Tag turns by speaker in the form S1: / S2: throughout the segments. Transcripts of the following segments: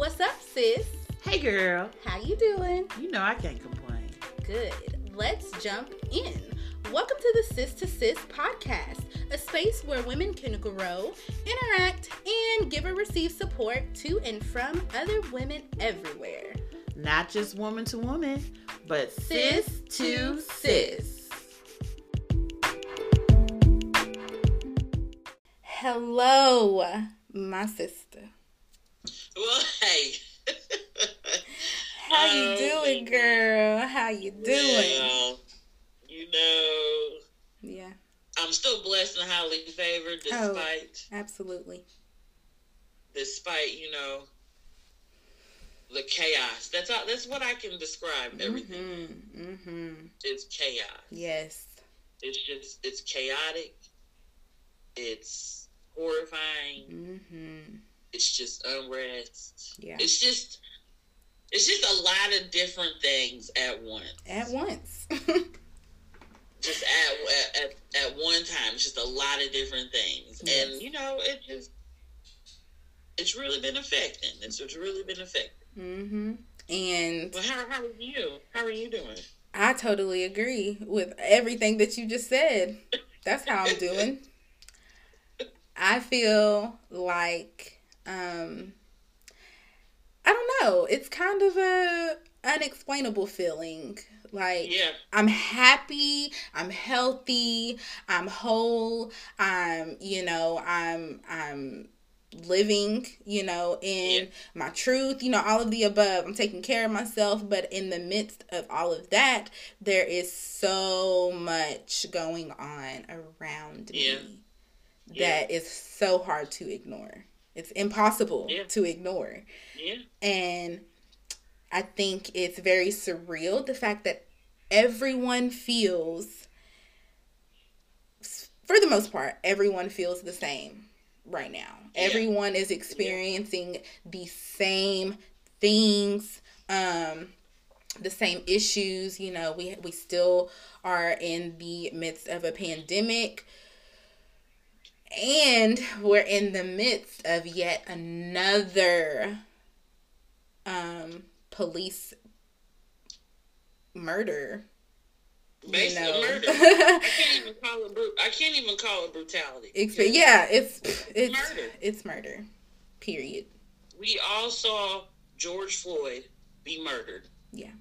S1: What's up, sis?
S2: Hey girl,
S1: How you doing?
S2: you know I can't complain.
S1: Good. Let's jump in. Welcome to the Sis to Sis podcast, a space where women can grow, interact, and give or receive support to and from other women everywhere.
S2: Not just woman to woman, but
S1: Sis
S2: sis
S1: to
S2: to
S1: sis.
S2: sis.
S1: Hello, my sister.
S3: Well, hey.
S1: How you
S3: Oh,
S1: doing, girl? How you doing?
S3: Well, you know,
S1: Yeah,
S3: I'm still blessed and highly favored
S1: Oh.
S3: despite,
S1: absolutely.
S3: despite you know, the chaos. That's all. That's what I can describe. Everything
S1: Mm-hmm. Mm-hmm.
S3: is chaos.
S1: Yes.
S3: It's just it's chaotic. It's horrifying.
S1: Mm-hmm.
S3: It's just unrest.
S1: Yeah.
S3: It's just. It's just a lot of different things at once.
S1: At once.
S3: just at, at at one time. It's just a lot of different things,
S1: Yes.
S3: and you know, it just it's really been affecting. It's, it's really been affecting.
S1: mm-hmm. And
S3: Well, how how are you? How are you doing?
S1: I totally agree with everything that you just said. That's how I'm doing. I feel like um I don't know, it's kind of a unexplainable feeling. Like
S3: Yeah,
S1: I'm happy, I'm healthy, I'm whole, I'm, you know, I'm I'm living, you know, in
S3: Yeah.
S1: my truth, you know, all of the above. I'm taking care of myself, but in the midst of all of that, there is so much going on around
S3: Yeah.
S1: me that is so hard to ignore. It's impossible
S3: Yeah.
S1: to ignore.
S3: yeah,
S1: And I think it's very surreal the fact that everyone feels, for the most part, everyone feels the same right now.
S3: Yeah.
S1: Everyone is experiencing the same things, um, the same issues. You know, we we still are in the midst of a pandemic. And we're in the midst of yet another um police murder. You
S3: basically
S1: know.
S3: murder. I can't even call it. Bru- I can't even call it brutality.
S1: Expe- yeah, it's it's
S3: Murder.
S1: it's murder. Period.
S3: We all saw George Floyd be murdered. Yeah.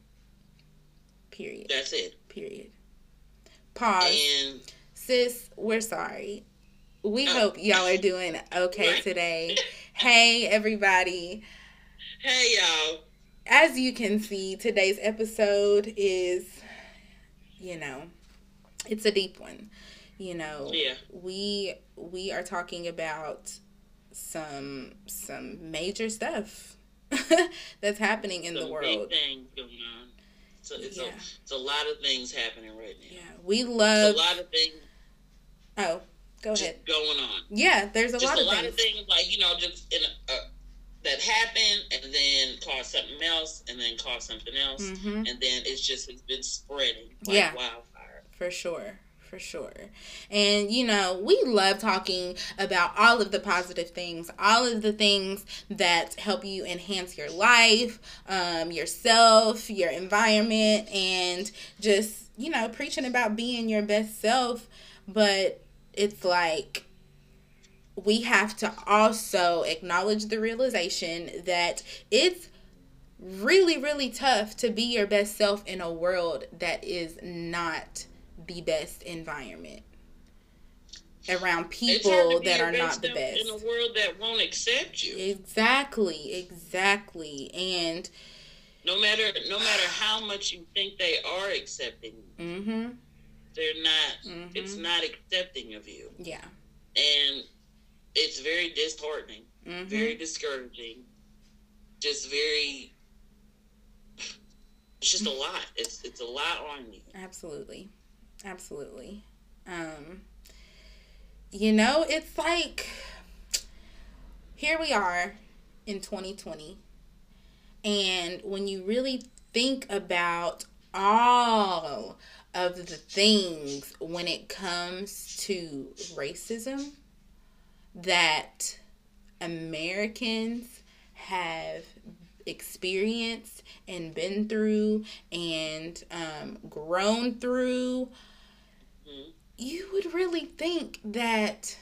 S1: Period.
S3: That's it.
S1: Period. Pause.
S3: And
S1: Sis, we're sorry. We hope y'all are doing okay today. Hey everybody.
S3: hey, y'all.
S1: as you can see, today's episode is, you know, it's a deep one. You know,
S3: Yeah.
S1: we we are talking about some some major stuff that's happening in the world.
S3: Big things going on. So it's,
S1: Yeah.
S3: a, it's a lot of things happening right now.
S1: Yeah, we
S3: It's
S1: love.
S3: a lot of things
S1: Oh, go ahead.
S3: going on.
S1: Yeah, there's a
S3: just
S1: lot
S3: a
S1: of
S3: lot
S1: things.
S3: of things like you know just in a, uh, that happen and then cause something else and then cause something else
S1: hmm
S3: and then it's just it's been spreading like
S1: Yeah.
S3: wildfire.
S1: For sure. For sure. And, you know, we love talking about all of the positive things, all of the things that help you enhance your life, um, yourself, your environment, and just, you know, preaching about being your best self. But it's like, we have to also acknowledge the realization that it's really, really tough to be your best self in a world that is not the best environment around
S3: It's hard to
S1: people that are not the best.
S3: in a world that won't accept you.
S1: Exactly, exactly. And
S3: No matter no matter how much you think they are accepting, you,
S1: mhm.
S3: They're not.
S1: Mhm.
S3: It's not accepting of you,
S1: Yeah.
S3: and it's very disheartening,
S1: Mhm.
S3: very discouraging, just very. It's just a lot. It's it's a lot on you.
S1: Absolutely. Absolutely. Um you know, it's like here we are in 2020. And when you really think about all of the things when it comes to racism that Americans have experienced and been through and um, grown through,
S3: Mhm.
S1: you would really think that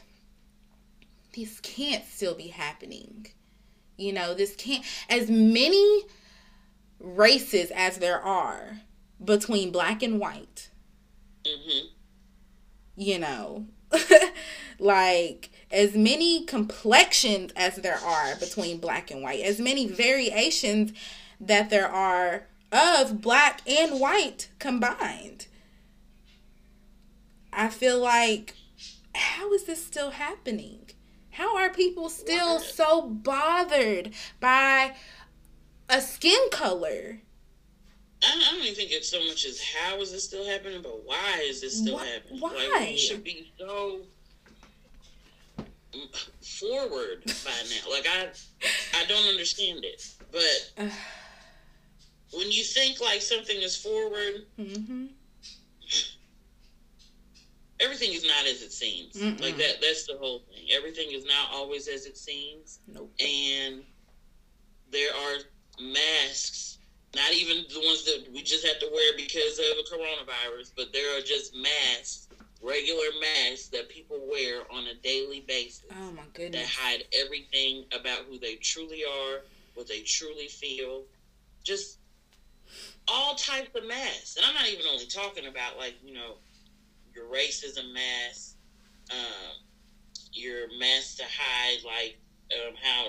S1: this can't still be happening. You know, this can't, as many races as there are between black and white,
S3: Mhm.
S1: you know, like as many complexions as there are between black and white, as many variations that there are of black and white combined. I feel like, how is this still happening? How are people still so bothered by a skin color?
S3: I, I don't even think it's so much as how is this still happening, but why is this still
S1: Wh-
S3: happening?
S1: why?
S3: Like we should be so forward by now. Like I, I don't understand it. But when you think like something is forward,
S1: Mm-hmm.
S3: everything is not as it seems.
S1: Mm-mm.
S3: Like that. That's the whole thing. Everything is not always as it seems,
S1: Nope.
S3: and there are masks. Not even the ones that we just have to wear because of the coronavirus, but there are just masks, regular masks that people wear on a daily basis
S1: Oh my
S3: that
S1: goodness.
S3: hide everything about who they truly are, what they truly feel, just all types of masks. And I'm not even only talking about like you know your racism mask, um, your mask to hide like um, how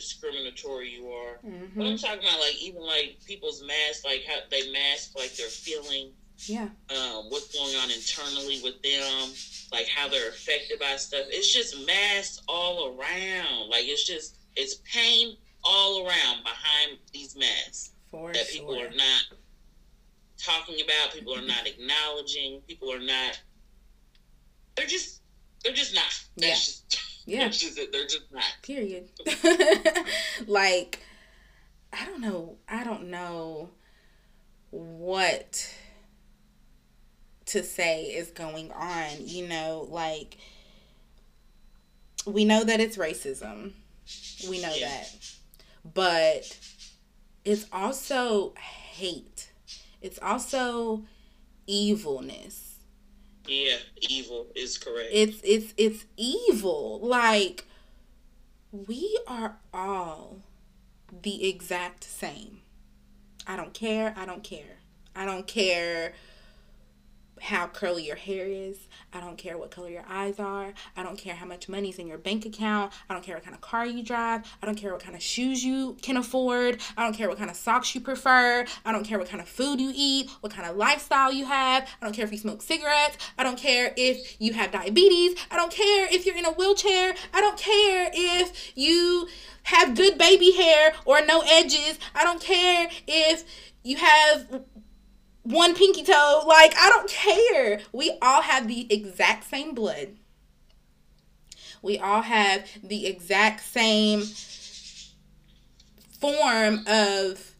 S3: discriminatory you are. But
S1: Mm-hmm.
S3: I'm talking about like even like people's masks, like how they mask like their feeling,
S1: Yeah.
S3: um, what's going on internally with them, like how they're affected by stuff. It's just masks all around. Like it's just it's pain all around behind these masks
S1: For
S3: that people are not talking about. People are not acknowledging. People are not. They're just. They're just not. That's
S1: Yeah.
S3: just.
S1: Yeah.
S3: That's just. They're just not.
S1: Period. like, I don't know. I don't know what to say is going on. You know, like, we know that it's racism. We know
S3: Yeah.
S1: that. But it's also hate. It's also evilness.
S3: Yeah, evil is correct.
S1: it's it's it's evil. Like we are all the exact same. I don't care. I don't care. I don't care how curly your hair is i don't care what color your eyes are i don't care how much money's in your bank account i don't care what kind of car you drive i don't care what kind of shoes you can afford i don't care what kind of socks you prefer i don't care what kind of food you eat what kind of lifestyle you have i don't care if you smoke cigarettes i don't care if you have diabetes i don't care if you're in a wheelchair i don't care if you have good baby hair or no edges i don't care if you have one pinky toe. Like, I don't care. We all have the exact same blood. We all have the exact same form of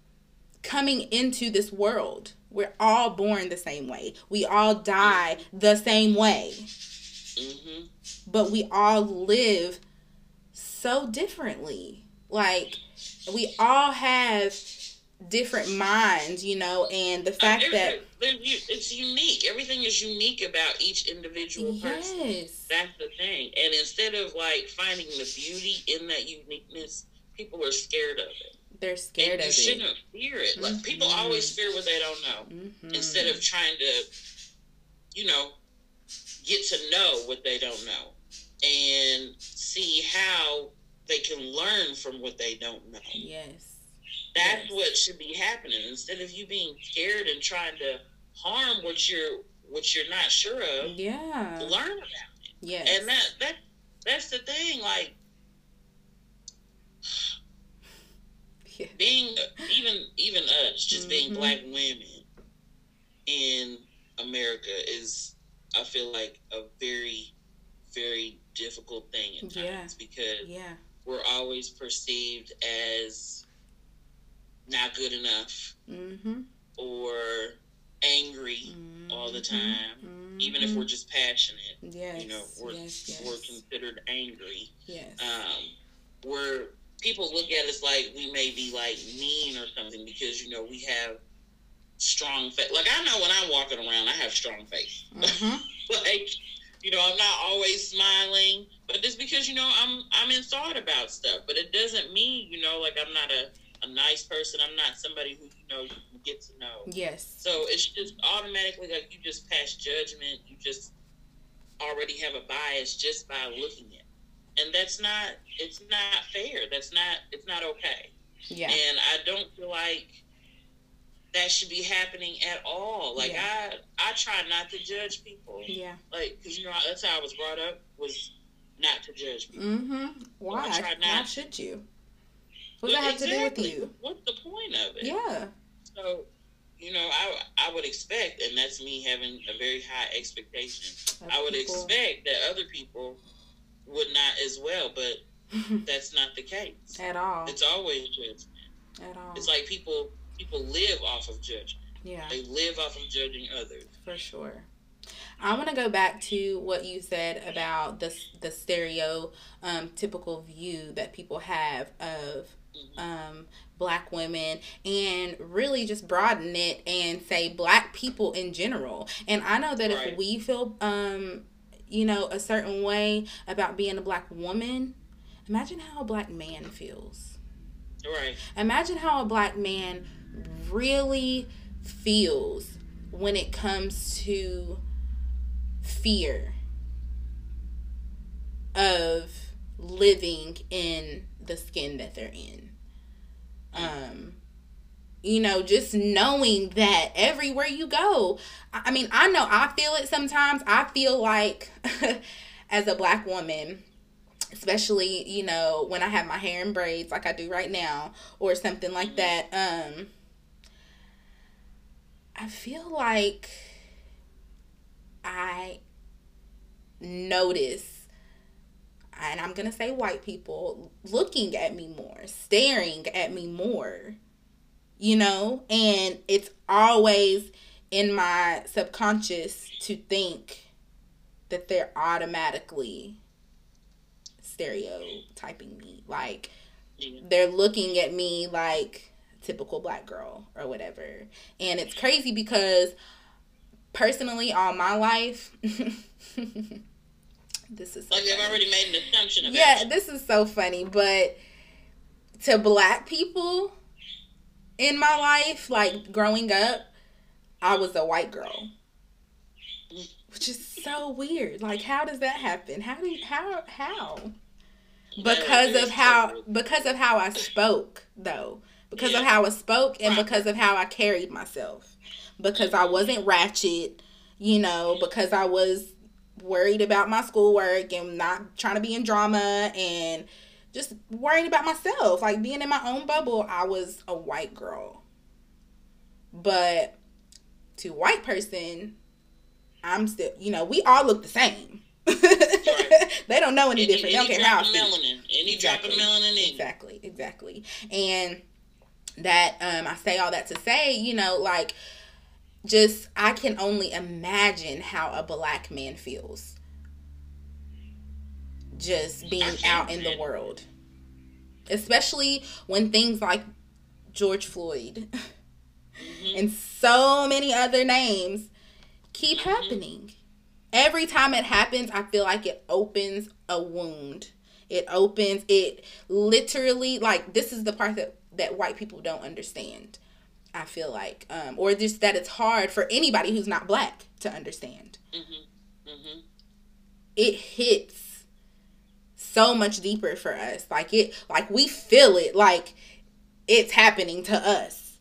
S1: coming into this world. We're all born the same way. We all die the same way.
S3: hmm
S1: But we all live so differently. Like, we all have different minds, you know, and the fact
S3: They're-
S1: that
S3: they're- they're u- it's unique. Everything is unique about each individual person.
S1: yes,
S3: That's the thing. And instead of like finding the beauty in that uniqueness, people are scared of it.
S1: they're scared
S3: and you
S1: of it.
S3: They shouldn't fear it. Like people
S1: Mhm.
S3: always fear what they don't know.
S1: Mhm.
S3: Instead of trying to, you know, get to know what they don't know and see how they can learn from what they don't know.
S1: yes,
S3: That's what should be happening. Instead of you being scared and trying to harm what you're what you're not sure of,
S1: yeah,
S3: learn about it.
S1: yes,
S3: And that that that's the thing. Like
S1: yeah.
S3: being even even us, just being
S1: Mhm.
S3: black women in America is, I feel like a very very difficult thing at times
S1: Yeah.
S3: because
S1: yeah,
S3: we're always perceived as not good enough
S1: mm-hmm.
S3: or angry all the time. even if we're just passionate,
S1: yes,
S3: you know, we're
S1: yes, yes,
S3: we're considered angry.
S1: yes,
S3: Um, we're people look at us like we may be like mean or something because you know we have strong face. Like I know when I'm walking around, I have strong face.
S1: Mhm.
S3: like you know, I'm not always smiling, but it's because you know I'm I'm in thought about stuff. But it doesn't mean you know like I'm not a a nice person. I'm not somebody who you know you can get to know.
S1: Yes.
S3: So it's just automatically like you just pass judgment. You just already have a bias just by looking at, it. and that's not it's not fair. That's not it's not okay.
S1: Yeah.
S3: And I don't feel like that should be happening at all. Like
S1: Yeah.
S3: I I try not to judge people.
S1: Yeah.
S3: Like because you know that's how I was brought up was not to judge people.
S1: Mm-hmm. Why?
S3: I try
S1: Why should you? What does that have to do with
S3: Exactly.
S1: you?
S3: What's the point of it?
S1: Yeah.
S3: So, you know, I I would expect, and that's me having a very high expectation.
S1: of
S3: I would
S1: people.
S3: expect that other people would not as well, but that's not the case.
S1: At all.
S3: It's always judgment.
S1: At all.
S3: It's like people people live off of judgment.
S1: yeah.
S3: They live off of judging others.
S1: For sure. I want to go back to what you said about the the stereo um, view that people have of. Um, black women and really just broaden it and say black people in general. And I know that if we feel um, you know a certain way about being a black woman, imagine how a black man feels.
S3: Right.
S1: Imagine how a black man really feels when it comes to fear of living in the skin that they're in. Um, you know, just knowing that everywhere you go, I mean, I know I feel it sometimes. I feel like, as a black woman, especially you know when I have my hair in braids like I do right now or something like that um I feel like I notice and I'm going to say white people looking at me more, staring at me more. You know, and it's always in my subconscious to think that they're automatically stereotyping me. Like they're looking at me like typical black girl or whatever. And it's crazy because personally all my life this is so
S3: Like they've
S1: funny.
S3: already made an assumption about
S1: Yeah,
S3: you.
S1: this is so funny, but to black people in my life, like growing up, I was a white girl. Which is so weird. Like how does that happen? How do you, how how? Because of how because of how I spoke though. Because of how I spoke and because of how I carried myself. Because I wasn't ratchet, you know, because I was worried about my schoolwork and not trying to be in drama and just worrying about myself, like being in my own bubble. I was a white girl. But to white person, I'm still, you know, we all look the same. they don't know any
S3: Any,
S1: different. They don't
S3: any
S1: care how
S3: drop of melanin. Any drop of melanin in.
S1: Exactly, exactly. And that um I say all that to say, you know, like just I can only imagine how a black man feels just being out in the world. Especially when things like George Floyd
S3: Mhm.
S1: and so many other names keep
S3: Mhm.
S1: happening. Every time it happens, I feel like it opens a wound. It opens it literally like this is the part that that white people don't understand. I feel like um or just that it's hard for anybody who's not black to understand.
S3: Mhm. Mhm.
S1: It hits so much deeper for us. Like it like we feel it like it's happening to us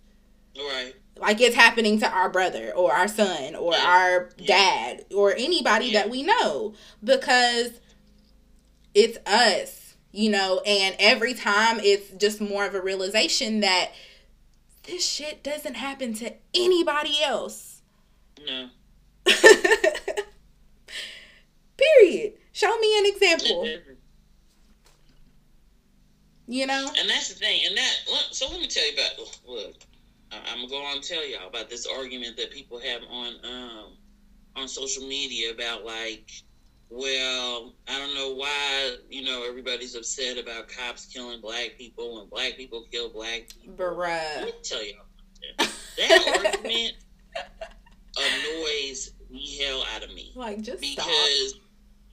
S3: Right.
S1: like it's happening to our brother or our son or
S3: Yeah.
S1: our
S3: Yeah.
S1: dad or anybody
S3: Yeah.
S1: that we know because it's us you know and every time it's just more of a realization that this shit doesn't happen to anybody else
S3: No.
S1: period show me an example you know
S3: And that's the thing. And that so let me tell you about look. I'm gonna go on and tell y'all about this argument that people have on um on social media about like well, I don't know why, you know, everybody's upset about cops killing black people when black people kill black people. Let me tell y'all something. That argument annoys the hell out of me.
S1: Like, just stop.
S3: because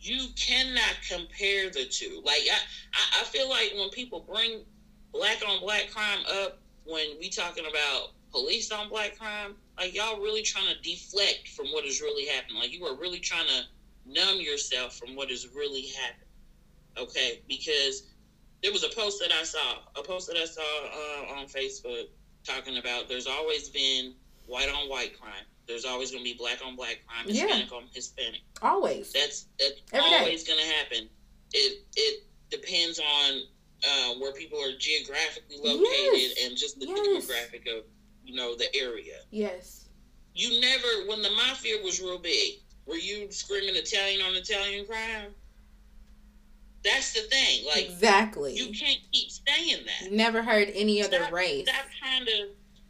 S3: you cannot compare the two. Like I, I, I feel like when people bring black on black crime up, when we talking about police on black crime, like y'all really trying to deflect from what is really happening. Like you are really trying to numb yourself from what is really happening. Okay, because there was a post that I saw, a post that I saw uh, on Facebook talking about there's always been white on white crime. There's always going to be black on black crime,
S1: Yeah.
S3: Hispanic on Hispanic.
S1: Always.
S3: That's that's
S1: Every
S3: always going to happen. It it depends on uh, where people are geographically located
S1: Yes.
S3: and just the
S1: Yes.
S3: demographic of you know the area.
S1: Yes.
S3: You never, when the mafia was real big, were you screaming Italian on Italian crime? That's the thing. Like
S1: exactly.
S3: you can't keep saying that.
S1: Never heard any other
S3: Stop-
S1: race.
S3: Stop trying to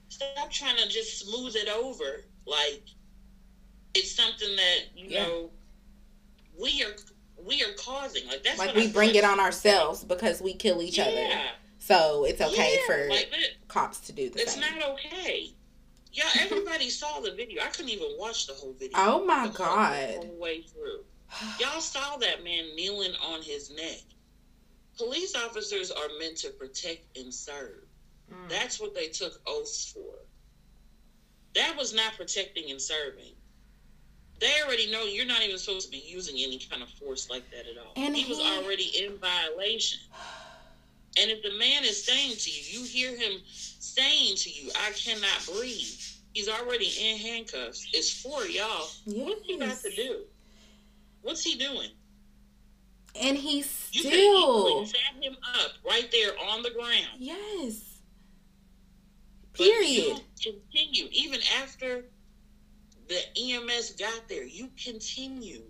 S3: stop trying to just smooth it over. Like it's something that you
S1: Yeah.
S3: know we are we are causing. Like that's
S1: Like
S3: what
S1: we
S3: I
S1: bring it on ourselves because we kill each other. So it's okay
S3: Yeah,
S1: for
S3: like that,
S1: cops to do the
S3: it's
S1: same.
S3: not okay. Yeah, everybody saw the video. I couldn't even watch the whole video.
S1: Oh my God.
S3: The way through. Y'all saw that man kneeling on his neck. Police officers are meant to protect and serve.
S1: Mm.
S3: That's what they took oaths for. That was not protecting and serving. They already know you're not even supposed to be using any kind of force like that at all.
S1: And
S3: he was already in violation. And if the man is saying to you, you hear him saying to you, I cannot breathe. He's already in handcuffs. It's for y'all. What's he got to do? What's he doing?
S1: And he's still.
S3: sat him up right there on the ground.
S1: Yes. Period.
S3: you continued even after the EMS got there. You continued.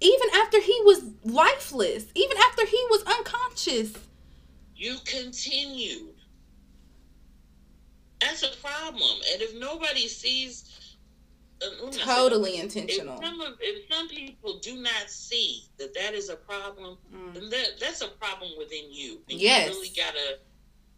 S1: Even after he was lifeless, even after he was unconscious.
S3: You continued. That's a problem. And if nobody sees, uh, me say
S1: Totally
S3: If
S1: intentional.
S3: some, of, if some people do not see that that is a problem,
S1: Mm.
S3: then that that's a problem within you. And
S1: Yes.
S3: you really gotta,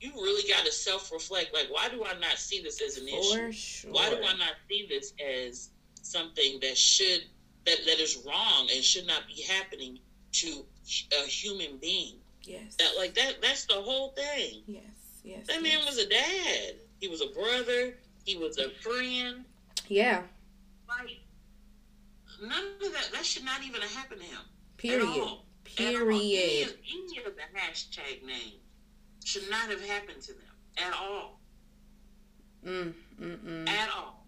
S3: you really gotta self reflect. Like, why do I not see this as an issue?
S1: Sure.
S3: Why do I not see this as something that should that that is wrong and should not be happening to a human being?
S1: Yes.
S3: That like that that's the whole thing.
S1: Yes. Yes.
S3: That man was a dad. He was a brother. He was a friend.
S1: Yeah.
S3: Like none of that. That should not even have happened to him. At
S1: Period.
S3: At all. Any,
S1: Period.
S3: of- any of the hashtag names should not have happened to them at all.
S1: Mm, mm, mm.
S3: At all.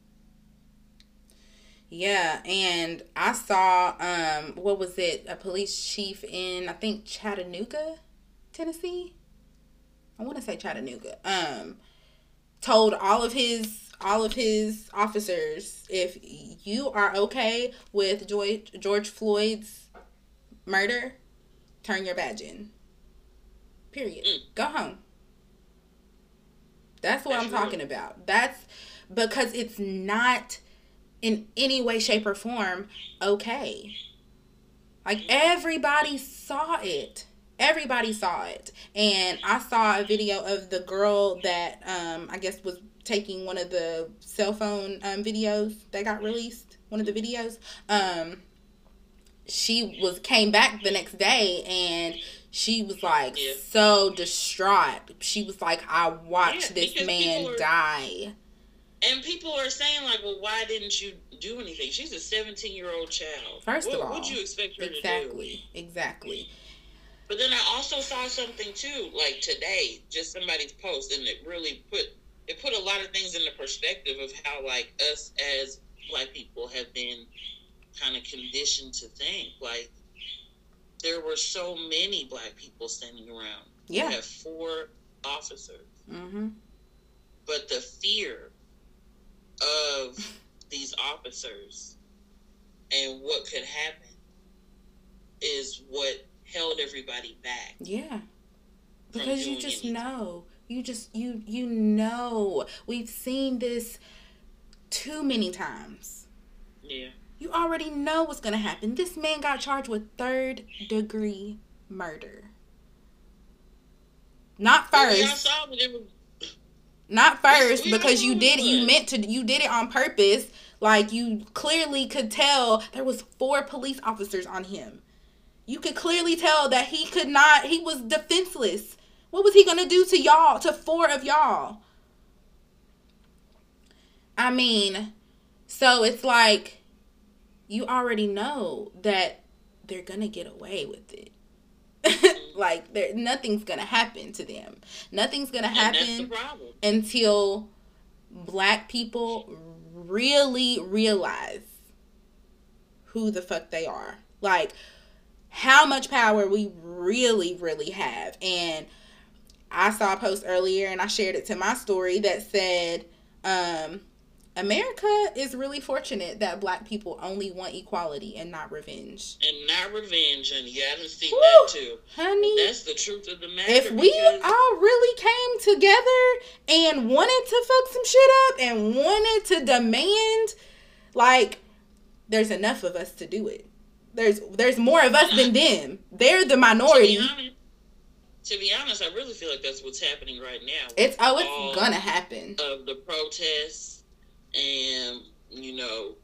S1: Yeah, and I saw um what was it? A police chief in I think Chattanooga, Tennessee. I want to say Chattanooga. Um told all of his all of his officers if you are okay with George George Floyd's murder, turn your badge in. Period.
S3: Mm.
S1: Go home. That's what
S3: That's
S1: I'm
S3: real.
S1: talking about. That's because it's not in any way, shape, or form okay. Like everybody saw it. Everybody saw it. And I saw a video of the girl that um I guess was taking one of the cell phone um videos that got released. One of the videos. Um she was came back the next day and she was like
S3: Yeah.
S1: so distraught. She was like, I watched
S3: Yeah,
S1: this man
S3: are-
S1: die.
S3: And people are saying like, "Well, why didn't you do anything?" She's a 17 year old child.
S1: First
S3: what
S1: of all, what
S3: would you expect her to do?
S1: Exactly. Exactly.
S3: But then I also saw something too, like today, just somebody's post, and it really put it put a lot of things into perspective of how like us as black people have been kind of conditioned to think. Like there were so many black people standing around.
S1: Yeah.
S3: You have four officers,
S1: Mm-hmm.
S3: but the fear of these officers and what could happen is what held everybody back.
S1: Yeah. Because you just
S3: anything.
S1: know. You just you you know. We've seen this too many times.
S3: Yeah.
S1: You already know what's gonna happen. This man got charged with third degree murder. Not first.
S3: saw that it was
S1: Not first because you did it. You meant to. You did it on purpose. Like you clearly could tell there was four police officers on him. You could clearly tell that he could not. He was defenseless. What was he gonna do to y'all? To four of y'all. I mean, so it's like you already know that they're gonna get away with it. like there, nothing's gonna happen to them. Nothing's
S3: that's the
S1: happen until black people really realize who the fuck they are. Like how much power we really, really have. And I saw a post earlier and I shared it to my story that said, um, America is really fortunate that black people only want equality and not revenge.
S3: And not revenge, and you haven't seen
S1: Woo!
S3: that too.
S1: Honey,
S3: That's the truth of the matter.
S1: if we all really came together and wanted to fuck some shit up and wanted to demand like there's enough of us to do it there's there's more of us than them they're the
S3: to be
S1: minority
S3: honest, to be honest, I really feel like that's what's happening right now.
S1: it's oh it's gonna happen
S3: of the protests and you know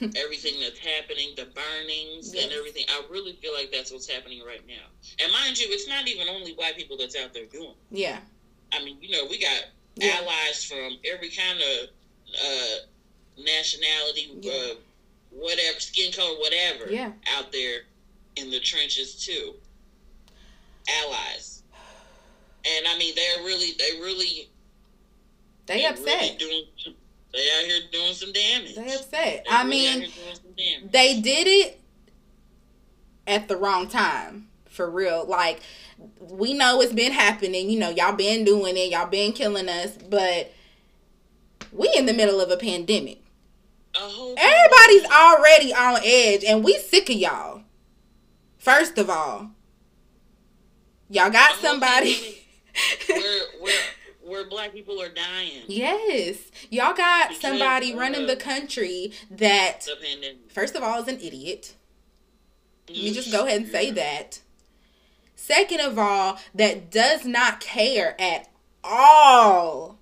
S3: everything that's happening, the burnings
S1: Yes.
S3: and everything. I really feel like that's what's happening right now. And mind you, it's not even only white people that's out there doing. it.
S1: yeah
S3: I mean, you know, we got
S1: Yeah.
S3: allies from every kind of uh, nationality,
S1: Yeah.
S3: uh, whatever, skin color, whatever,
S1: yeah
S3: out there in the trenches too. Allies. And I mean, they're really, they really,
S1: they
S3: they're
S1: upset
S3: Really doing, they out here doing some damage.
S1: they upset
S3: They're
S1: i
S3: really
S1: mean
S3: here doing some damage.
S1: they did it at the wrong time for real like we know it's been happening you know y'all been doing it y'all been killing us but we in the middle of a pandemic everybody's already on edge and we sick of y'all. First of all y'all got somebody.
S3: where where where black people are dying.
S1: yes. Y'all got
S3: Because,
S1: somebody running the country that first of all is an idiot. Let me just go mm-hmm. ahead and say that. Second of all, that does not care at all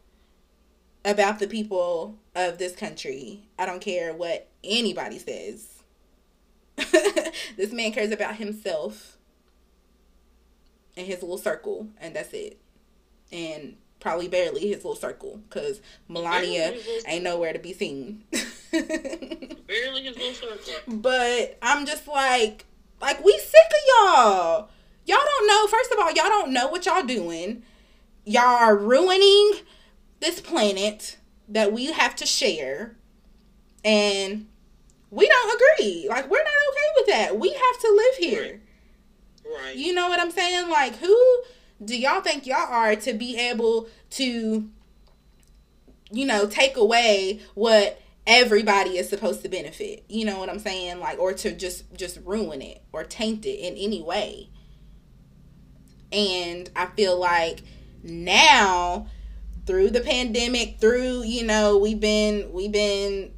S1: about the people of this country. I don't care what anybody says. this man cares about himself and his little circle, and that's it. And probably barely his little circle, because Melania
S3: Barely his little
S1: ain't nowhere to be seen.
S3: Barely his little circle.
S1: But I'm just like, like we sick of y'all. Y'all don't know. First of all, y'all don't know what y'all doing. Y'all are ruining this planet that we have to share, and we don't agree. Like we're not okay with that. We have to live here.
S3: Right.
S1: You know what I'm saying? Like who do y'all think y'all are to be able to, you know, take away what everybody is supposed to benefit you know what i'm saying like or to just just ruin it or taint it in any way and i feel like now through the pandemic through you know we've been we've been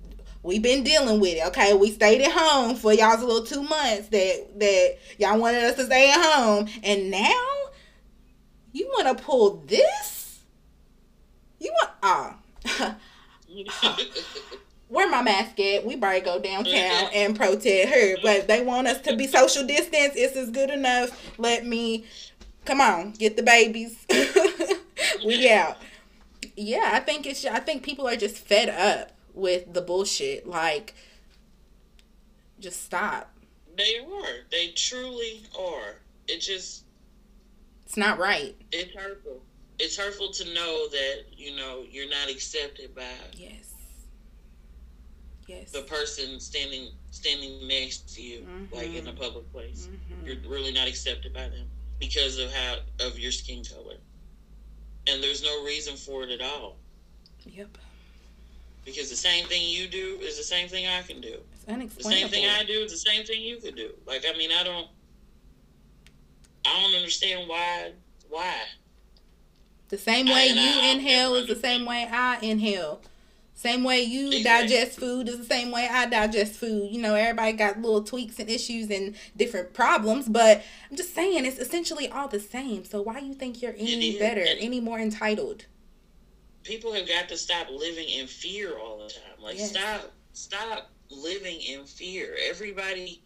S1: we've been dealing with it okay we stayed at home for y'all's a little two months that that y'all wanted us to stay at home and now you want to pull this you want ah where my mask at? We better go downtown and protest her. But they want us to be social distance. This is good enough. Let me come on, get the babies. we out. Yeah, I think it's I think people are just fed up with the bullshit. Like just stop.
S3: they are. They truly are. It just
S1: It's not right.
S3: it's hurtful. It's hurtful to know that, you know, you're not accepted by
S1: Yes. Yes.
S3: the person standing standing next to you, like in a public place.
S1: Mhm.
S3: You're really not accepted by them because of how of your skin color. And there's no reason for it at all.
S1: Yep.
S3: Because the same thing you do is the same thing I can do.
S1: It's unexplainable.
S3: The same thing I do is the same thing you could do. Like I mean I don't I don't understand why why.
S1: The same way you inhale is the same way I inhale. Same way you digest food is the same way I digest food. You know, everybody got little tweaks and issues and different problems, but I'm just saying it's essentially all the same. So why you think you're any better, any more entitled?
S3: people have got to stop living in fear all the time. Like
S1: Yes.
S3: stop stop living in fear. Everybody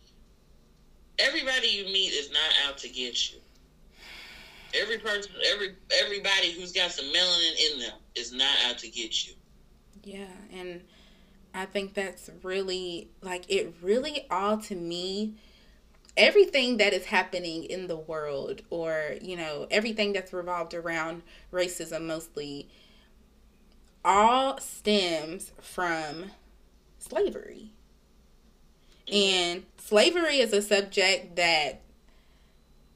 S3: everybody you meet is not out to get you. Every person every everybody who's got some melanin in them is not out to get you.
S1: Yeah, and I think that's really like it really all to me everything that is happening in the world or, you know, everything that's revolved around racism mostly all stems from slavery. And slavery is a subject that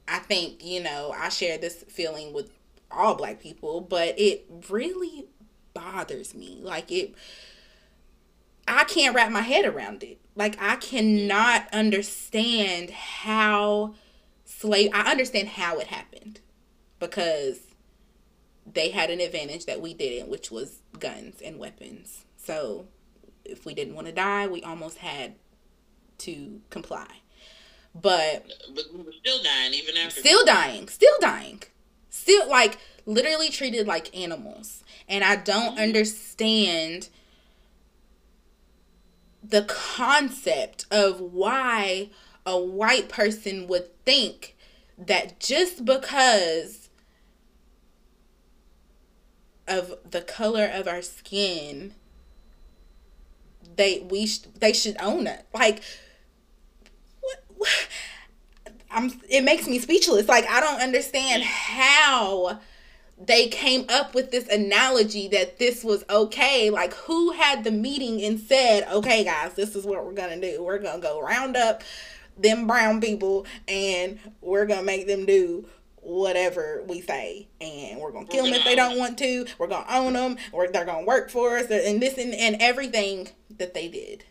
S1: I think, you know, I share this feeling with all black people, but it really bothers me. Like it I can't wrap my head around it. Like I cannot understand how slave I understand how it happened because they had an advantage that we didn't, which was guns and weapons. So if we didn't want to die, we almost had to comply. But
S3: But we were still dying even after
S1: still dying, still dying, still like literally treated like animals. And I don't mm-hmm. understand the concept of why a white person would think that just because of the color of our skin they we sh- they should own it. Like what, what I'm it makes me speechless. Like I don't understand how they came up with this analogy that this was okay. Like who had the meeting and said, "Okay guys, this is what we're going to do. We're going to go round up them brown people and we're going to make them do whatever we say and we're to kill them if they don't want to. We're to own them or they're to work for us and this and, and everything that they did."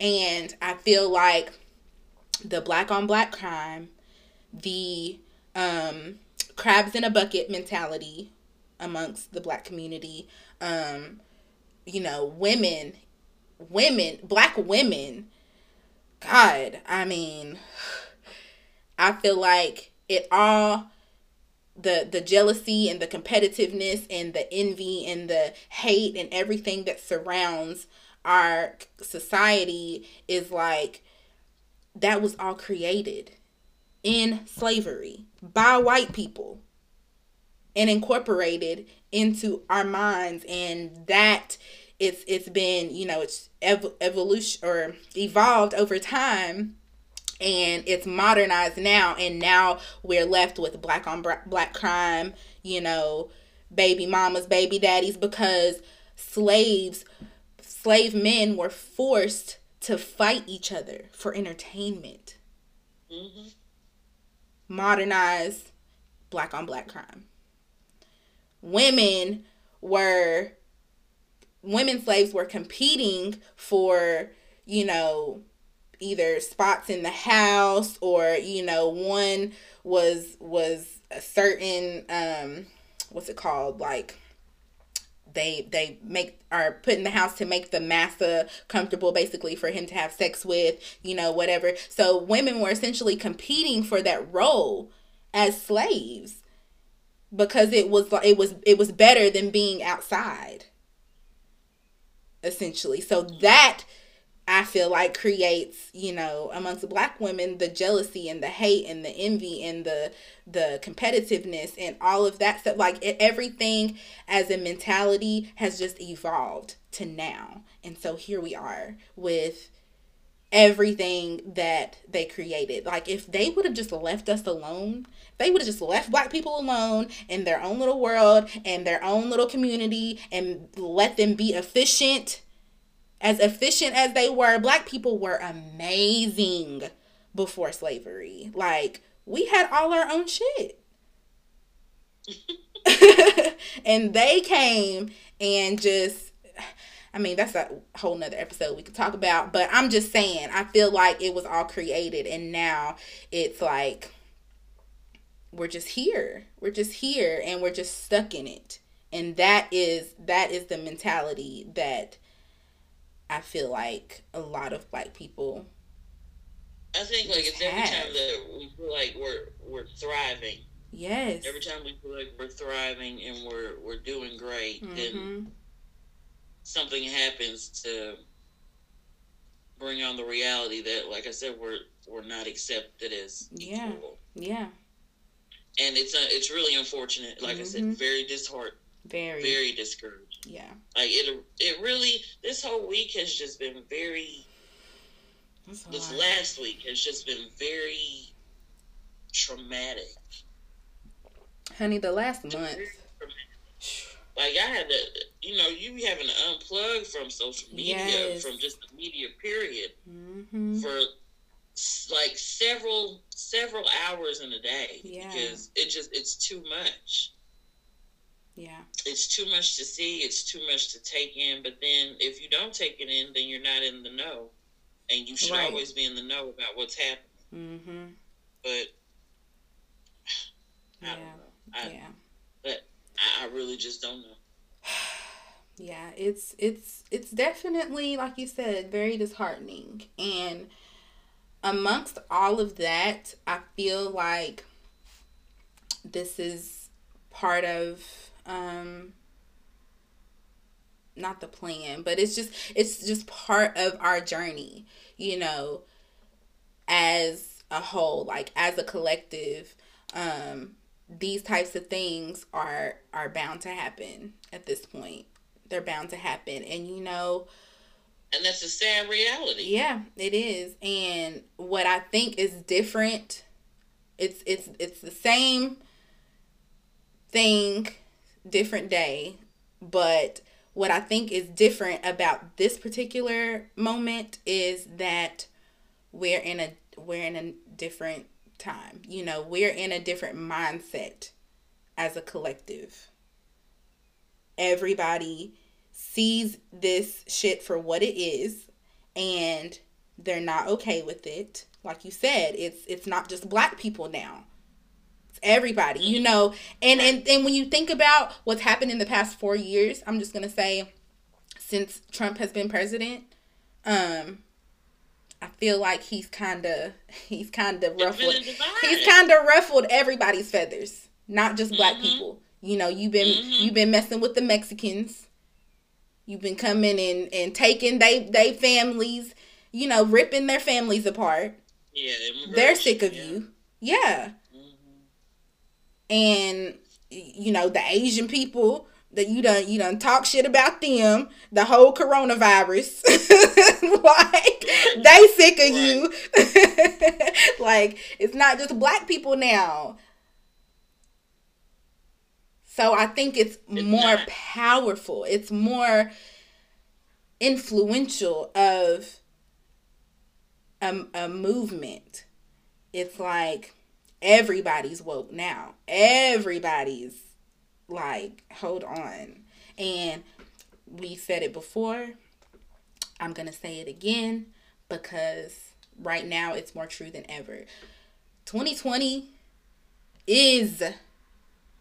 S1: And I feel like the black on black crime, the um, crabs in a bucket mentality amongst the black community, um, you know, women, women, black women. God, I mean, I feel like it all the the jealousy and the competitiveness and the envy and the hate and everything that surrounds our society is like that was all created in slavery by white people and incorporated into our minds. And that it's it's been you know it's ev- evolution or evolved over time and it's modernized now. And now we're left with black on bra- black crime you know baby mamas baby daddies because slaves slave men were forced to fight each other for entertainment.
S3: hmm
S1: Modernize black on black crime. Women were women slaves were competing for, you know, either spots in the house or, you know, one was was a certain um what's it called? Like they they make are put in the house to make the massa comfortable basically for him to have sex with you know whatever. So women were essentially competing for that role as slaves because it was it was it was better than being outside essentially. So that I feel like creates, you know, amongst black women the jealousy and the hate and the envy and the the competitiveness and all of that stuff like it, everything as a mentality has just evolved to now. And so here we are with everything that they created. Like if they would have just left us alone, they would have just left black people alone in their own little world and their own little community and let them be efficient as efficient as they were, black people were amazing before slavery. Like, we had all our own shit. and they came and just I mean, that's a whole nother episode we could talk about, but I'm just saying, I feel like it was all created and now it's like we're just here. We're just here and we're just stuck in it. And that is that is the mentality that I feel like a lot of black people
S3: I think like it's every time that we feel like we're we're thriving.
S1: yes.
S3: Every time we feel like we're thriving and we're we're doing great, then
S1: Mhm.
S3: something happens to bring on the reality that, like I said, we're we're not accepted as
S1: Yeah.
S3: equal.
S1: Yeah.
S3: And it's a, it's really unfortunate. Like I
S1: Mhm.
S3: said, very disheartened,
S1: Very.
S3: very discouraged.
S1: Yeah.
S3: Like it it really this whole week has just been very this
S1: lot.
S3: last week has just been very traumatic.
S1: Honey, the last month.
S3: Like I had to, you know, you be having to unplug from social media,
S1: Yes.
S3: from just the media period
S1: hmm
S3: for like several several hours in a day
S1: Yeah.
S3: because it just it's too much.
S1: Yeah.
S3: It's too much to see. It's too much to take in. But then if you don't take it in, then you're not in the know, and you should
S1: Right.
S3: always be in the know about what's happening.
S1: Mm-hmm.
S3: But I
S1: Yeah.
S3: don't know. I,
S1: Yeah.
S3: I I really just don't know.
S1: Yeah, it's it's it's definitely like you said, very disheartening. And amongst all of that, I feel like this is part of um not the plan, but it's just it's just part of our journey, you know, as a whole, like as a collective. Um these types of things are are bound to happen at this point. They're bound to happen. And you know,
S3: And that's a sad reality.
S1: yeah, it is. And what I think is different, it's it's it's the same thing, different day, but what I think is different about this particular moment is that we're in a we're in a different time. You know, we're in a different mindset as a collective. Everybody sees this shit for what it is and they're not okay with it. Like you said, it's it's not just black people now. Everybody, you know. And and, and when you think about what's happened in the past 4 years, I'm just going to say since Trump has been president, um I feel like he's kind of he's kind of ruffled. He's kind of ruffled everybody's feathers, not just black
S3: Mhm.
S1: people. You know, you've been
S3: Mhm.
S1: you've been messing with the Mexicans. You've been coming and and taking they they families, you know, ripping their families apart.
S3: yeah,
S1: They're sick of
S3: yeah.
S1: you. Yeah. And you know, the Asian people that you done you done talk shit about them, the whole coronavirus. like they sick of you. like it's not just black people now. So I think it's,
S3: It's
S1: more
S3: not.
S1: powerful. It's more influential of a, a movement. It's like everybody's woke now. Everybody's like, hold on. And we said it before. I'm going to say it again because right now it's more true than ever. 2020 is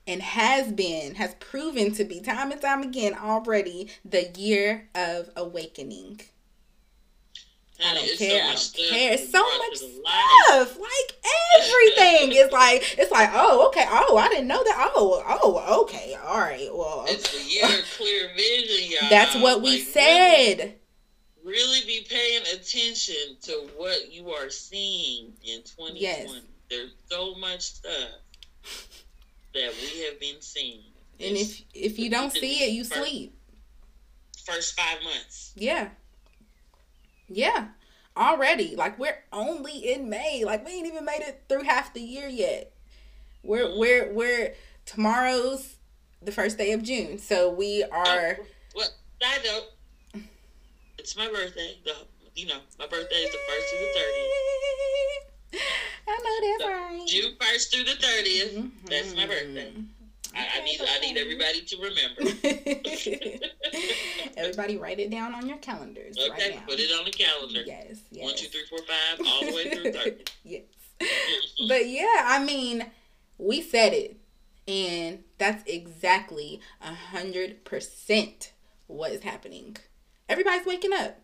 S1: and has been, has proven to be time and time again already the year of awakening. I don't
S3: it's
S1: care.
S3: So
S1: I don't care. It's so much
S3: to the light.
S1: stuff. Like everything. it's like it's like, oh, okay. Oh, I didn't know that. Oh, oh, okay. All right. Well,
S3: It's the year of clear vision, y'all.
S1: that's what we
S3: Like,
S1: said.
S3: Really, really be paying attention to what you are seeing in 2020.
S1: Yes.
S3: There's so much stuff that we have been seeing.
S1: And if if you don't see it, you sleep.
S3: first five months.
S1: Yeah. Yeah. Already. Like we're only in May. Like we ain't even made it through half the year yet. We're we're we're tomorrow's the first day of June. So we are oh,
S3: What? Side note, it's my birthday. The you know my birthday is the first through the thirtieth.
S1: I know that's
S3: So,
S1: right.
S3: June first through the 30th. Mm-hmm. That's my birthday. I, I need I need everybody to remember.
S1: Everybody write it down on your calendars
S3: Okay,
S1: right now.
S3: put it on the calendar.
S1: Yes, yes.
S3: One, two, three, four, five, all the way through thirty.
S1: yes. But yeah, I mean, we said it And that's exactly a hundred percent what is happening. Everybody's waking up.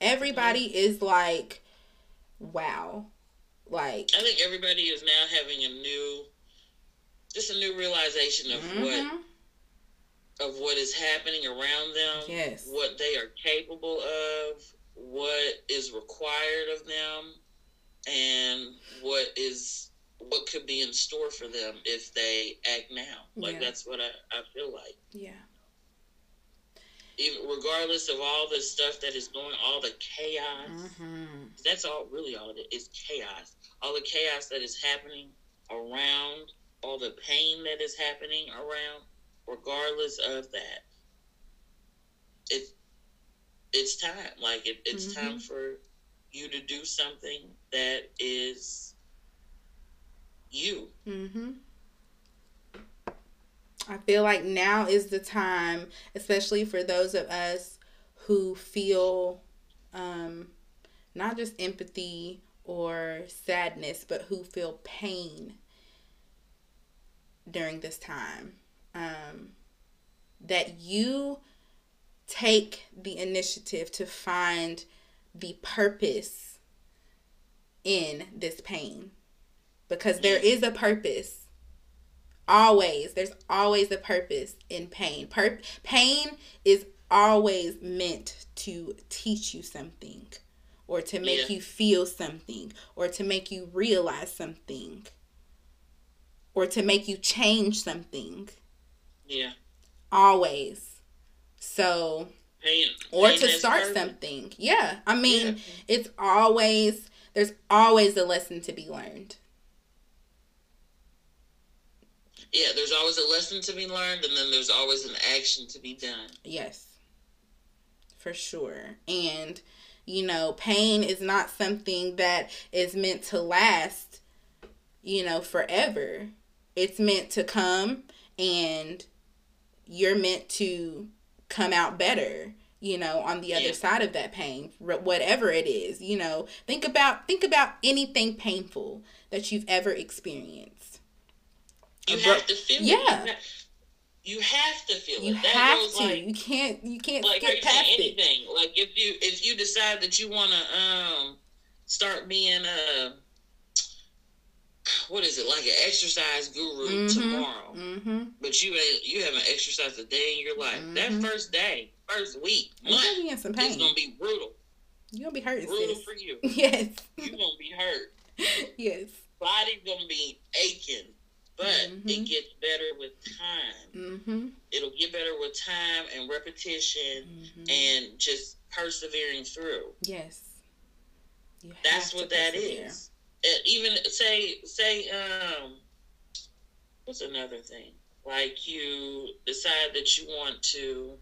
S1: Everybody
S3: Mm-hmm.
S1: is like, wow. Like
S3: I think everybody is now having a new, just a new realization of what
S1: mhm.
S3: of what is happening around them,
S1: Yes.
S3: what they are capable of, what is required of them, and what is what could be in store for them if they act now. Like
S1: Yeah.
S3: that's what I, I feel like.
S1: Yeah.
S3: Even regardless of all the stuff that is going, all the chaos.
S1: hmm
S3: That's all really all it is chaos. All the chaos that is happening around, all the pain that is happening around, regardless of that. It it's time. Like it, it's
S1: Mhm.
S3: time for you to do something that is you.
S1: hmm I feel like now is the time, especially for those of us who feel um, not just empathy or sadness, but who feel pain during this time. Um, that you take the initiative to find the purpose in this pain because there is a purpose always there's always a purpose in pain Pur- pain is always meant to teach you something or to make
S3: Yeah.
S1: you feel something or to make you realize something or to make you change something
S3: Yeah.
S1: always so
S3: Pain,
S1: or
S3: pain
S1: to start something yeah i mean
S3: Yeah.
S1: it's always there's always a lesson to be learned
S3: Yeah, there's always a lesson to be learned, and then there's always an action to be done.
S1: Yes, for sure. And, you know, pain is not something that is meant to last, you know, forever. It's meant to come and you're meant to come out better you know on the other
S3: Yeah.
S1: side of that pain whatever it is you know think about think about anything painful that you've ever experienced
S3: You
S1: bro-
S3: have to feel
S1: Yeah.
S3: it. You have, you have to feel
S1: you
S3: it. That
S1: have
S3: goes
S1: to
S3: like
S1: you can't you can't
S3: like like
S1: past it
S3: anything. Like if you if you decide that you want to um start being a what is it like an exercise guru
S1: Mhm.
S3: tomorrow,
S1: mm-hmm
S3: but you ain't you haven't exercised a day in your life.
S1: Mhm.
S3: That first day, first week,
S1: you're
S3: month,
S1: gonna be some
S3: it's gonna be brutal.
S1: you're gonna be hurting
S3: Brutal
S1: sis.
S3: for you.
S1: yes
S3: You're gonna be hurt.
S1: yes
S3: Body's gonna be aching, but it gets better with time.
S1: mm-hmm,
S3: It'll get better with time and repetition
S1: mm-hmm.
S3: and just persevering through.
S1: yes you
S3: That's what that is. Uh, even say say um, what's another thing? Like you decide that you want to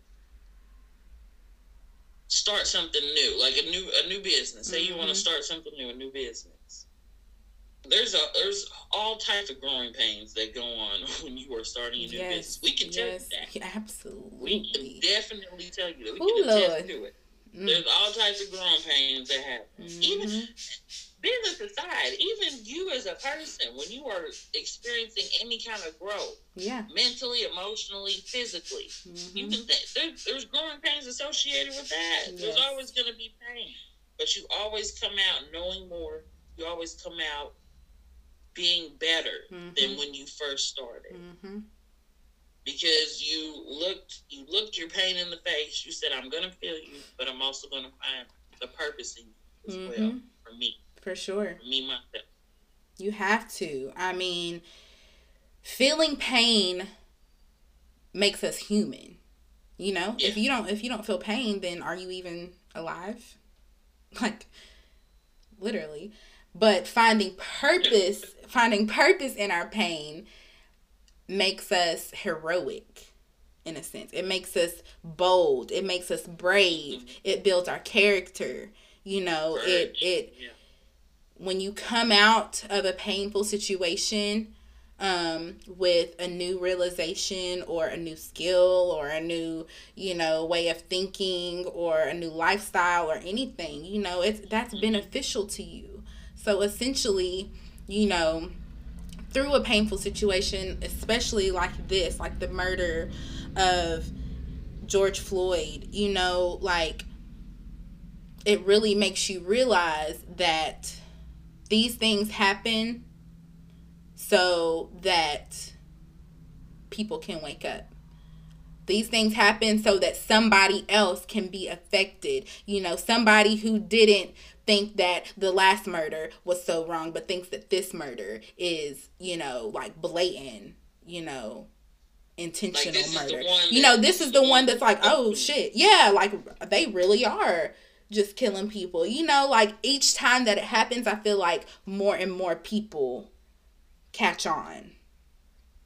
S3: start something new, like a new a new business. Say you want to start something new, a new business. There's a there's all types of growing pains that go on when you are starting a new
S1: yes
S3: business. We can tell
S1: yes
S3: you that.
S1: absolutely
S3: We can definitely tell you that. We
S1: Ooh,
S3: can attest
S1: Lord.
S3: to it.
S1: Mm.
S3: There's all types of growing pains that happen. Even
S1: Mhm.
S3: Business aside, even you as a person, when you are experiencing any kind of growth,
S1: yeah
S3: mentally, emotionally, physically, you
S1: Mhm.
S3: can th- there, there's growing pains associated with that. There's always going to be pain, but you always come out knowing more. You always come out being better than
S1: Mhm.
S3: when you first started
S1: Mhm.
S3: because you looked you looked your pain in the face. You said, "I'm going to feel you, but I'm also going to find the purpose in you as well
S1: Mhm.
S3: for me,
S1: for sure
S3: me myself."
S1: You have to. I mean, feeling pain makes us human. You know, if you don't if you don't feel pain, then are you even alive? Like literally. But finding purpose, finding purpose in our pain makes us heroic in a sense. It makes us bold. It makes us brave. Mm-hmm. It builds our character. You know, it it
S3: Yeah.
S1: When you come out of a painful situation um, with a new realization or a new skill or a new you know way of thinking or a new lifestyle or anything you know it's that's beneficial to you. So essentially you know through a painful situation, especially like this, like the murder of George Floyd, you know, like it really makes you realize that these things happen so that people can wake up. These things happen so that somebody else can be affected. You know, somebody who didn't think that the last murder was so wrong, but thinks that this murder is, you know, like blatant, you know, intentional
S3: Like, this is the
S1: murder. You know, this is the one that's like, oh, oh shit, yeah, like they really are just killing people. You know, like each time that it happens, I feel like more and more people catch on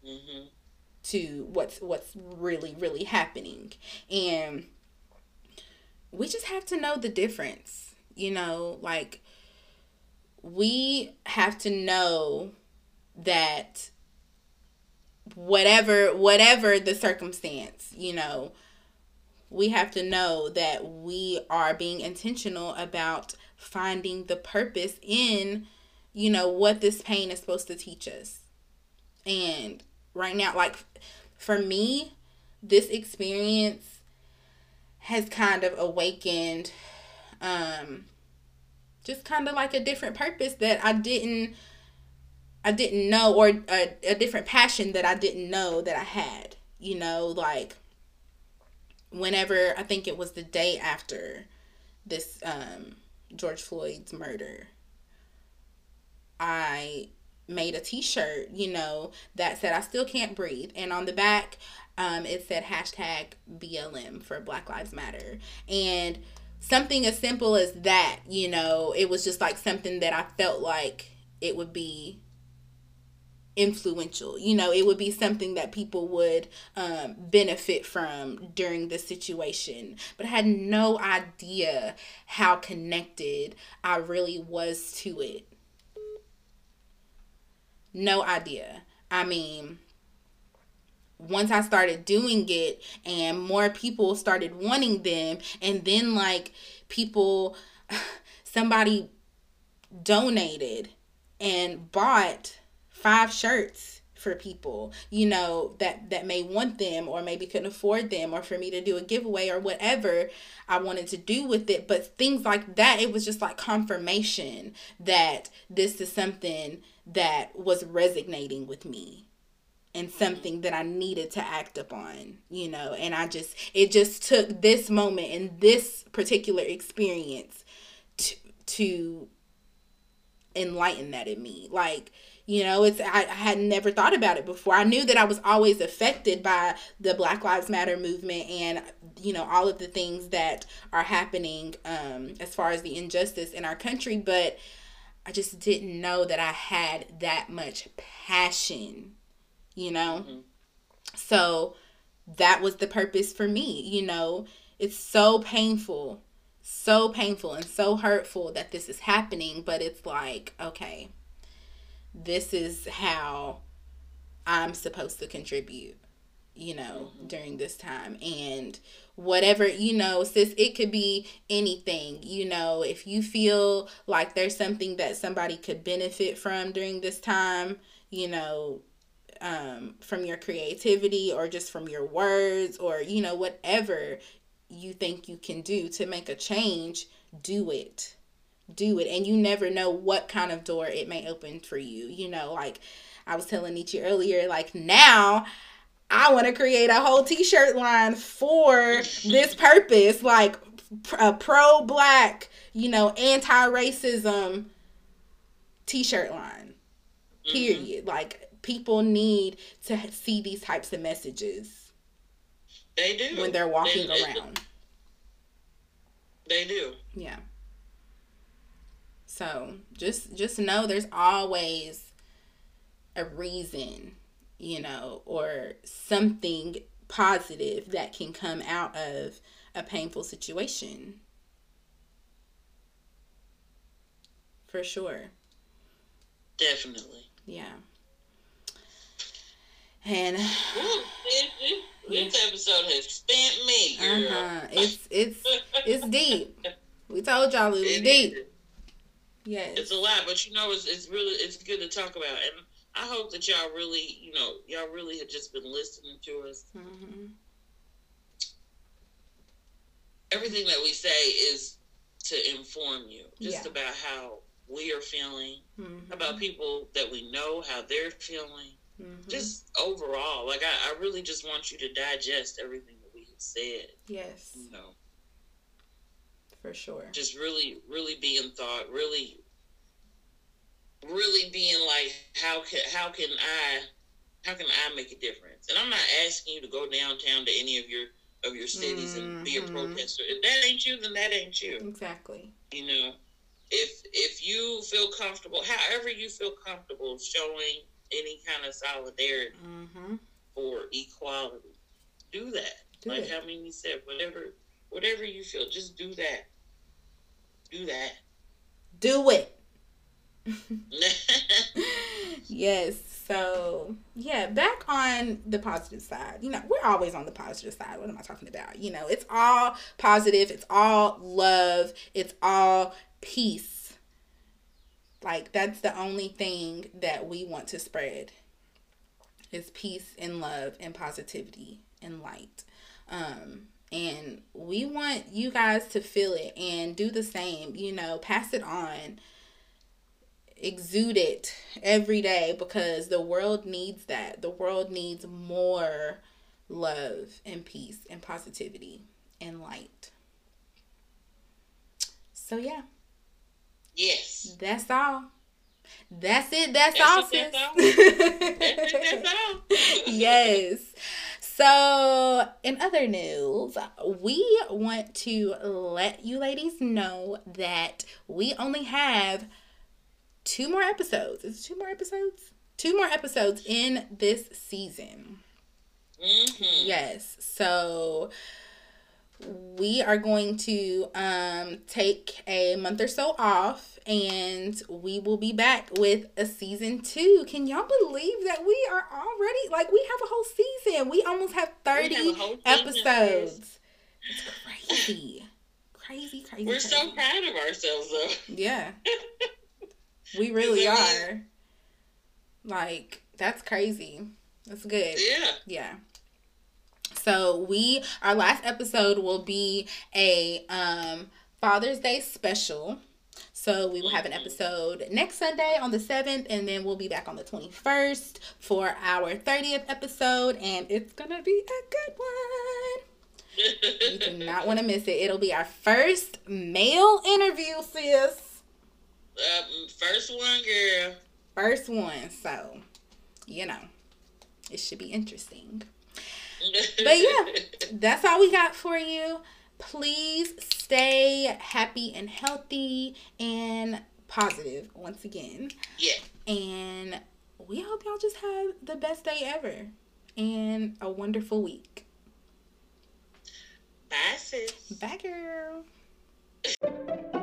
S3: hmm
S1: to what's what's really really happening. And we just have to know the difference you know? Like we have to know that whatever whatever the circumstance you know we have to know that we are being intentional about finding the purpose in you know what this pain is supposed to teach us. And right now like for me this experience has kind of awakened um just kind of like a different purpose that I didn't I didn't know or a, a different passion that I didn't know that I had you know like whenever I think it was the day after this um George Floyd's murder I made a t-shirt you know that said i still can't breathe. And on the back um, it said hashtag blm for black lives matter. And something as simple as that you know it was just like something that i felt like it would be influential. You know it would be something that people would um, benefit from during the situation. But i had no idea how connected i really was to it. No idea. I mean, once I started doing it and more people started wanting them, and then like people, somebody donated and bought five shirts for people you know that that may want them or maybe couldn't afford them or for me to do a giveaway or whatever i wanted to do with it but things like that it was just like confirmation that this is something that was resonating with me and mm-hmm. something that I needed to act upon, you know, and I just it just took this moment and this particular experience to to enlighten that in me. Like, you know, it's I, I had never thought about it before. I knew that I was always affected by the Black Lives Matter movement and you know all of the things that are happening um as far as the injustice in our country, but I just didn't know that I had that much passion, you know?
S3: Mhm.
S1: So that was the purpose for me, you know? It's so painful, so painful and so hurtful that this is happening, but it's like, okay, this is how I'm supposed to contribute, you know, during this time. And whatever, you know, sis, it could be anything, you know, if you feel like there's something that somebody could benefit from during this time, you know, um, from your creativity or just from your words or, you know, whatever you think you can do to make a change, do it. Do it. And you never know what kind of door it may open for you. You know, like I was telling Nietzsche earlier, like now I want to create a whole t shirt line for this purpose, like a pro black, you know, anti racism t shirt line.
S3: Mhm.
S1: Period. Like people need to see these types of messages
S3: They do
S1: when they're walking
S3: they-
S1: around.
S3: They do.
S1: Yeah. So just just know there's always a reason, you know, or something positive that can come out of a painful situation. For sure.
S3: Definitely.
S1: Yeah. And
S3: Ooh, this, this, this episode has spent me, girl.
S1: uh-huh. It's it's it's deep. We told y'all it was deep. Yes.
S3: It's a lot, but you know, it's it's really it's good to talk about, and I hope that y'all really, you know, y'all really have just been listening to us.
S1: Mm-hmm.
S3: Everything that we say is to inform you, just
S1: Yeah.
S3: about how we are feeling,
S1: Mm-hmm.
S3: about people that we know, how they're feeling,
S1: Mhm.
S3: just overall. Like, I, I really just want you to digest everything that we have said,
S1: yes,
S3: you know.
S1: For sure.
S3: just really, really being thought, really, really being like, how can how can I, how can I make a difference? And I'm not asking you to go downtown to any of your of your cities and be a
S1: Mhm.
S3: protester. If that ain't you, then that ain't you.
S1: Exactly.
S3: You know, if if you feel comfortable, however you feel comfortable showing any kind of solidarity
S1: Mm-hmm.
S3: for equality, do that.
S1: Do
S3: like
S1: it.
S3: how Mimi said, whatever whatever you feel, just do that. Do that.
S1: Do it. yes. So yeah, back on the positive side. You know, we're always on the positive side. What am I talking about? You know, it's all positive. It's all love. It's all peace. Like that's the only thing that we want to spread. Is peace and love and positivity and light. Um, and we want you guys to feel it and do the same. You know, pass it on exude it every day because the world needs that. The world needs more love and peace and positivity and light. So yeah,
S3: yes.
S1: that's all. That's it. That's,
S3: That's
S1: all, sis.
S3: That's it, that's all.
S1: yes. So, in other news, we want to let you ladies know that we only have two more episodes. Is it two more episodes? Two more episodes in this season.
S3: Mm-hmm.
S1: Yes. So we are going to um take a month or so off and we will be back with a season 2. Can y'all believe that we are already like we have a whole season. We almost have 30
S3: have a whole season,
S1: episodes. It's crazy. Crazy, crazy.
S3: We're so proud of ourselves, though.
S1: Yeah. We really are. Like, that's crazy. That's good.
S3: Yeah.
S1: Yeah. So we our last episode will be a um Father's Day special. So we will have an episode next Sunday on the 7th and then we'll be back on the 21st for our 30th episode and it's going to be a good one. You do not want to miss it. It'll be our first male interview, sis.
S3: um, first one, girl.
S1: First one. So, you know, it should be interesting. But yeah, that's all we got for you. Please stay happy and healthy and positive once again.
S3: Yeah.
S1: And we hope y'all just have the best day ever and a wonderful week.
S3: Bye, sis.
S1: Bye, girl.